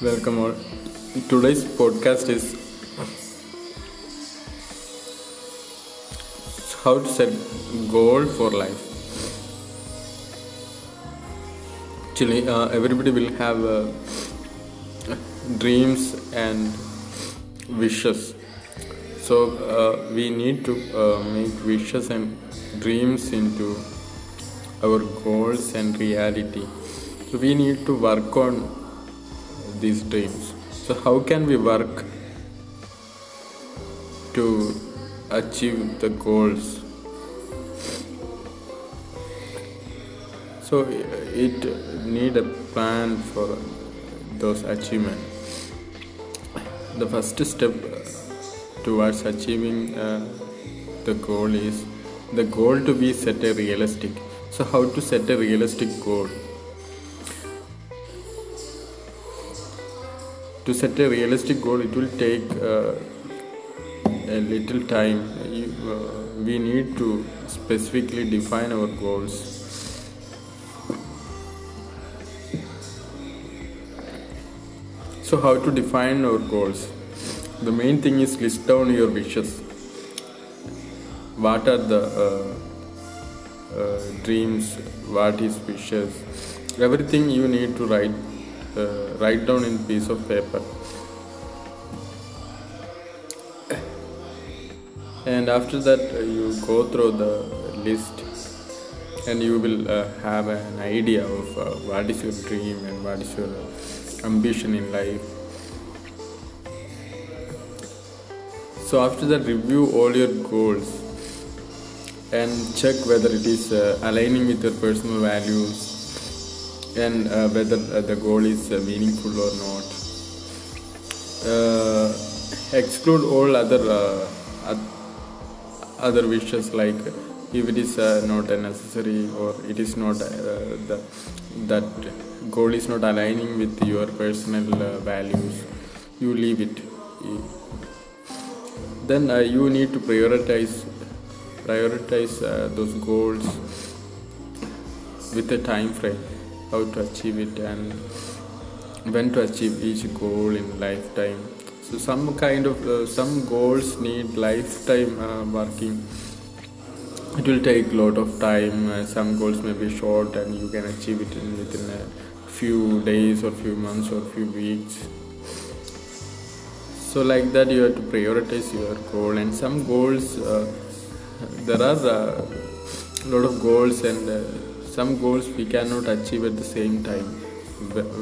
Welcome all. Today's podcast is how to set goal for life. Actually, uh, everybody will have uh, dreams and wishes. So uh, we need to uh, make wishes and dreams into our goals and reality. So we need to work on these dreams. So how can we work to achieve the goals? So it need a plan for those achievement. The first step towards achieving uh, the goal is the goal to be set a realistic. So how to set a realistic goal? To set a realistic goal it will take uh, a little time. You, uh, we need to specifically define our goals. So how to define our goals? The main thing is list down your wishes. What are the uh, uh dreams? What is wishes? Everything you need to write write down in piece of paper. And after that uh, you go through the list and you will uh, have an idea of uh, what is your dream and what is your ambition in life. So after that review all your goals and check whether it is uh, aligning with your personal values and uh, whether uh, the goal is uh, meaningful or not. exclude all other other wishes like if it is not necessary or it is not the that goal is not aligning with your personal values you leave it then uh, you need to prioritize prioritize uh, those goals with a time frame how to achieve it and when to achieve each goal in lifetime. So some kind of uh, some goals need lifetime uh, working. It will take a lot of time. Uh, some goals may be short and you can achieve it in within a few days or few months or few weeks. So like that you have to prioritize your goal and some goals uh, there are a uh, lot of goals and uh, some goals we cannot achieve at the same time.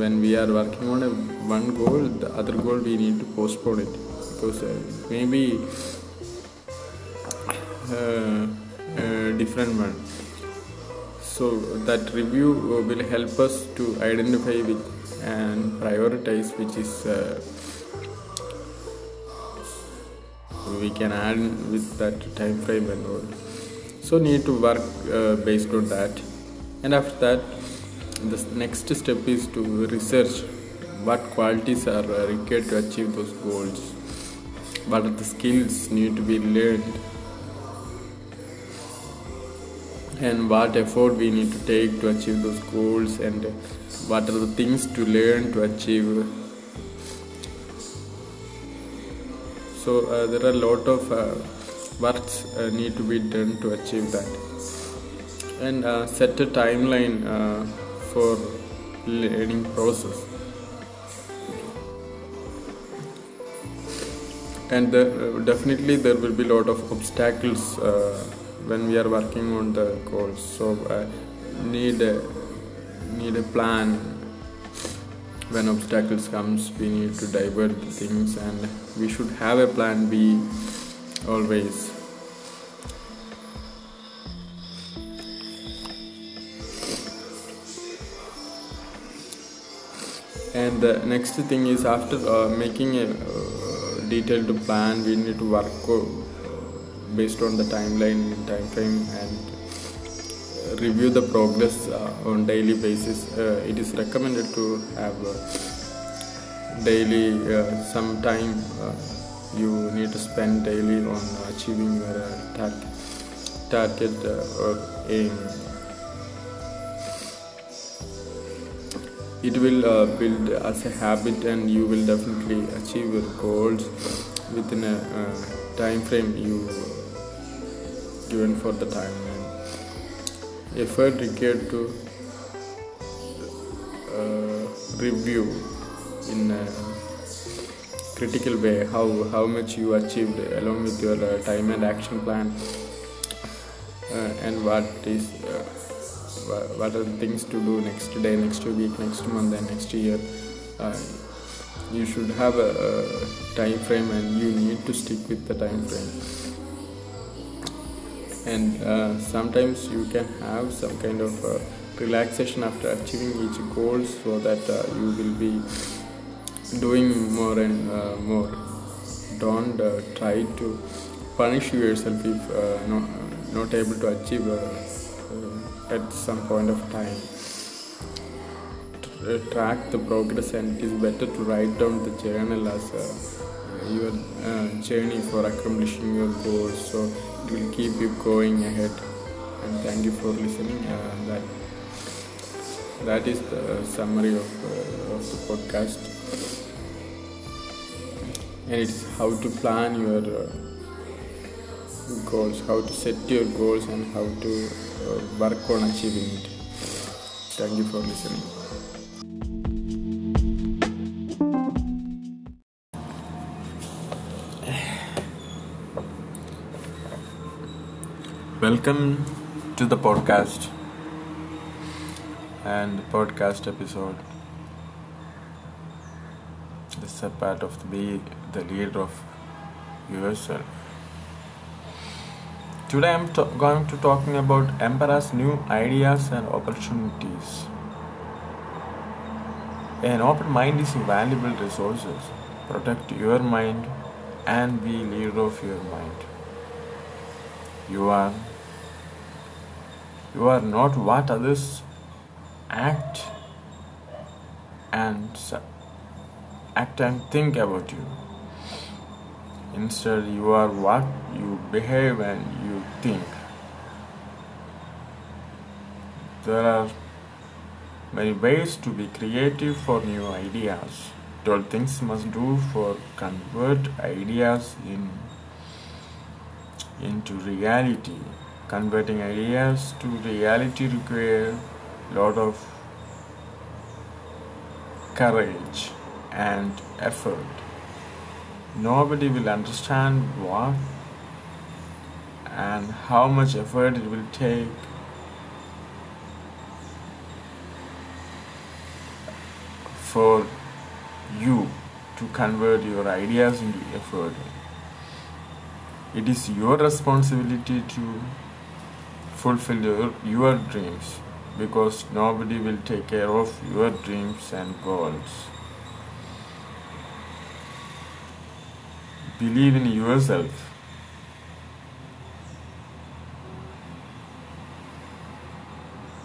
When we are working on a one goal the other goal we need to postpone it. Because uh, maybe uh, different one. So that review will help us to identify which and prioritize which is uh, we can add with that time frame and all. So need to work uh, based on that and after that the next step is to research what qualities are required to achieve those goals. What are the skills need to be learned? And what effort we need to take to achieve those goals? And what are the things to learn to achieve? So uh, there are a lot of uh, works uh, need to be done to achieve that and uh, set a timeline uh, for learning process. And uh, definitely there will be a lot of obstacles uh, when we are working on the course so uh, need a need a plan. When obstacles comes we need to divert things and we should have a plan b always and the next thing is after uh, making a uh, detailed plan we need to work uh, based on the timeline time frame and uh, review the progress uh, on daily basis. It is recommended to have daily some time you need to spend daily on achieving your target target or aim it will uh, build as a habit and you will definitely achieve your goals within a uh, time frame you given for the time and effort required to uh, review in a critical way how how much you achieved along with your uh, time and action plan uh, and what is uh, what are the things to do next day next week next month and next year? Uh, you should have a, a time frame and you need to stick with the time frame. And uh, sometimes you can have some kind of uh, relaxation after achieving each goal so that uh, you will be doing more and uh, more. Don't uh, try to punish yourself if not, not able to achieve at some point of time. Tr- uh, track the progress and it is better to write down the journal as uh, your uh, journey for accomplishing your goals. So it will keep you going ahead. And thank you for listening uh, that that is the summary of, uh, of the podcast. And it's how to plan your uh, goals how to set your goals and how to uh, work on achieving it. Thank you for listening. Welcome to the podcast and the podcast episode. This is a part of the be the leader of yourself today i'm to- going to talking about embrace new ideas and opportunities. An open mind is a valuable resource protect your mind and be leader of your mind. You are you are not what others act and act and think about you. Instead you are what you behave and you think there are many ways to be creative for new ideas told things must do for convert ideas in into reality. Converting ideas to reality require lot of courage and effort. Nobody will understand what and how much effort it will take for you to convert your ideas into effort. It is your responsibility to fulfill your, your dreams because nobody will take care of your dreams and goals. Believe in yourself.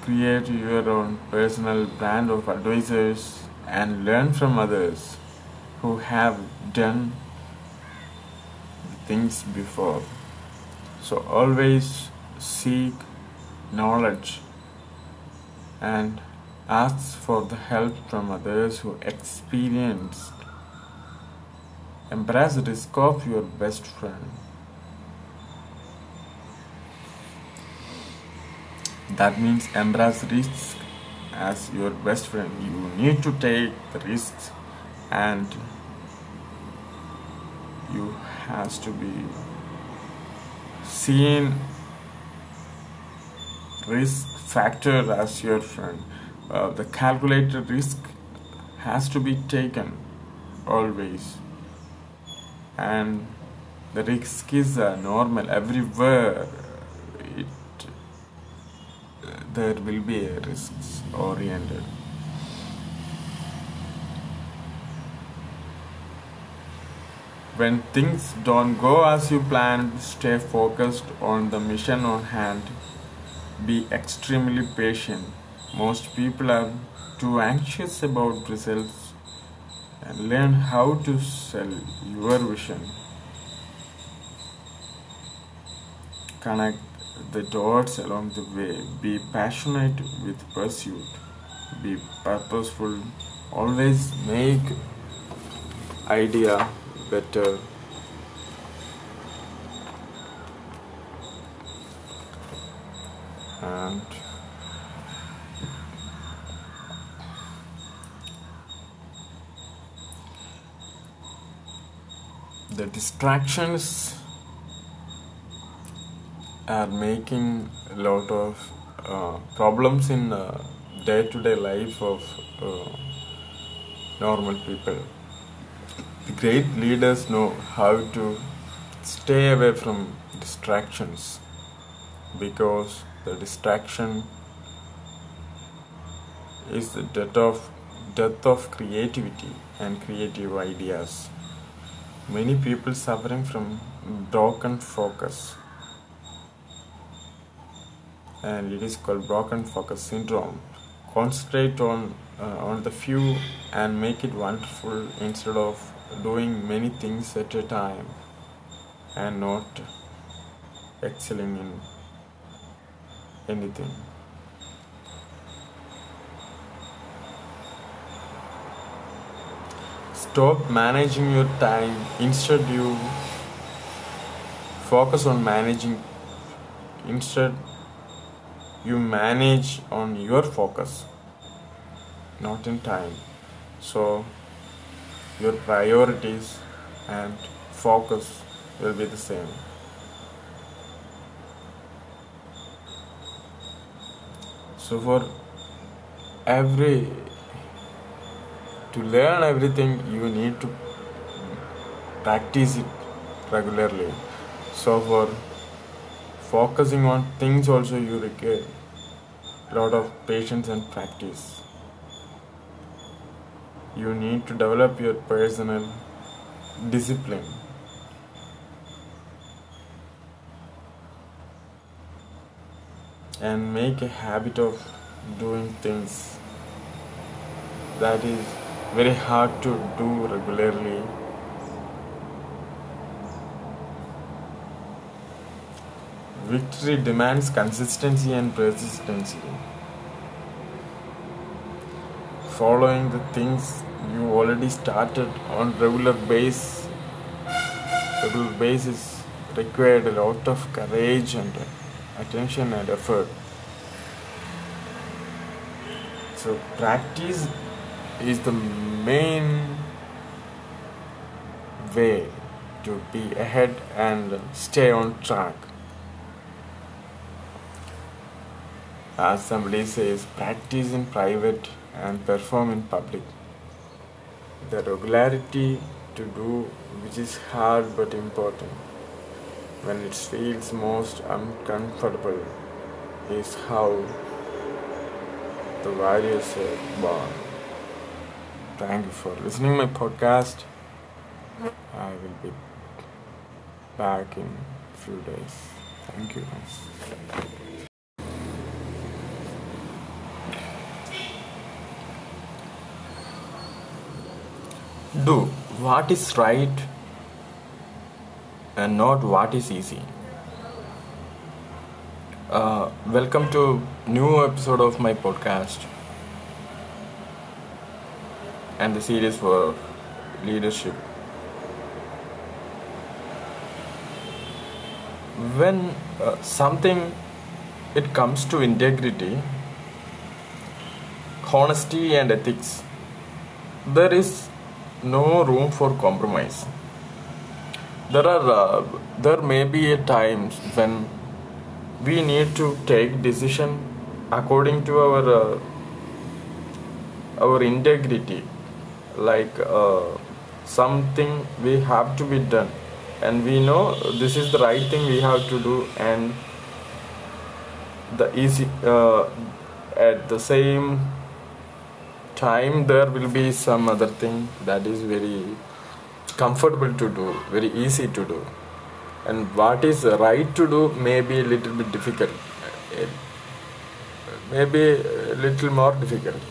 Create your own personal brand of advisors and learn from others who have done things before. So always seek knowledge and ask for the help from others who experienced. Embrace the risk of your best friend. That means embrace risks. As your best friend. You need to take the risks and you has to be seen risk factor as your friend. Uh, the calculated risk has to be taken always. And the risk is uh, normal everywhere there will be a risks oriented When things don't go as you planned, stay focused on the mission on hand. Be extremely patient. Most people are too anxious about results and learn how to sell your vision. Connect the dots along the way. Be passionate with pursuit. be purposeful always make idea better and the distractions are making a lot of uh, problems in uh, day-to-day life of uh, normal people. The great leaders know how to stay away from distractions because the distraction is the death of death of creativity and creative ideas. Many people suffering from broken focus and it is called broken focus syndrome. Concentrate on uh, on the few and make it wonderful instead of doing many things at a time and not excelling in anything. Stop managing your time. Instead you focus on managing instead you manage on your focus not in time. So your priorities and focus will be the same. So for every to learn everything you need to practice it regularly. So for focusing on things also you require lot of patience and practice you need to develop your personal discipline and make a habit of doing things that is very hard to do regularly. Victory demands consistency and persistency. Following the things you already started on regular base regular basis required a lot of courage and attention and effort. So practice is the main way to be ahead and stay on track. As somebody says, practice in private and perform in public. The regularity to do which is hard but important when it feels most uncomfortable is how the warriors are born. Thank you for listening my podcast. I will be back in a few days. Thank you. Do what is right and not what is easy. Uh, welcome to new episode of my podcast and the series for leadership. When uh, something it comes to integrity, honesty and ethics, there is no room for compromise. There are uh, there may be a times when we need to take decision according to our uh, our integrity like uh, something we have to be done and we know this is the right thing we have to do and the easy uh, at the same time there will be some other thing that is very comfortable to do very easy to do. And what is right to do may be a little bit difficult. Eh, Maybe a little more difficult.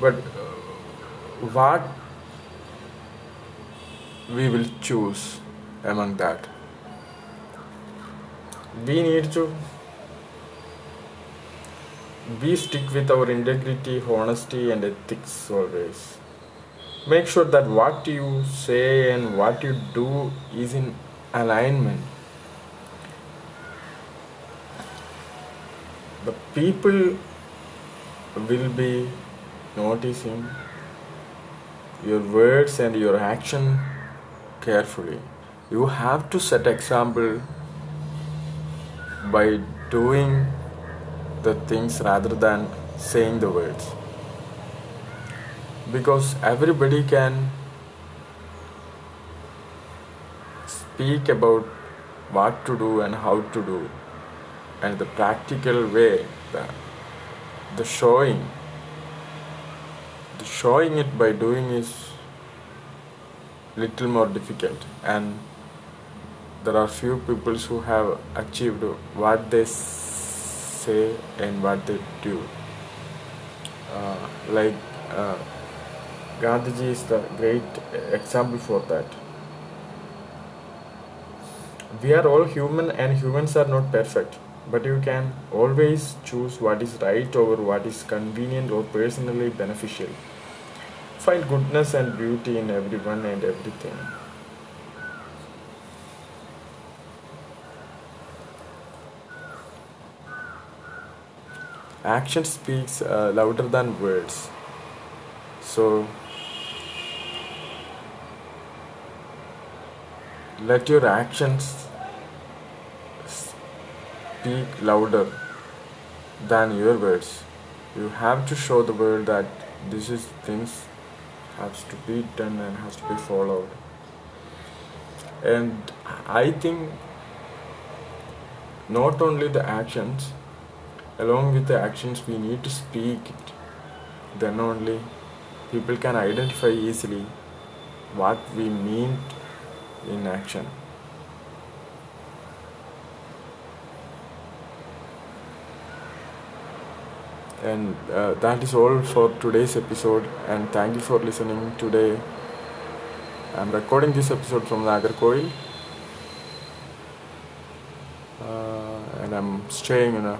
But uh, what we will choose among that? We need to we stick with our integrity, honesty, and ethics always. Make sure that what you say and what you do is in alignment. The people will be noticing your words and your action carefully. You have to set example by doing the things rather than saying the words. Because everybody can speak about what to do and how to do and the practical way the, the showing the showing it by doing is little more difficult. And there are few people who have achieved what they say and what they do uh, like uh, Gandhiji is the great example for that. We are all human and humans are not perfect but you can always choose what is right over what is convenient or personally beneficial. Find goodness and beauty in everyone and everything action speaks uh, louder than words. So let your actions speak louder than your words. You have to show the world that this is things has to be done and has to be followed. And i think not only the actions along with the actions we need to speak it. Then only people can identify easily what we mean in action. And uh, that is all for today's episode and thank you for listening today. I'm recording this episode from Nagercoil. Uh, and i'm staying in a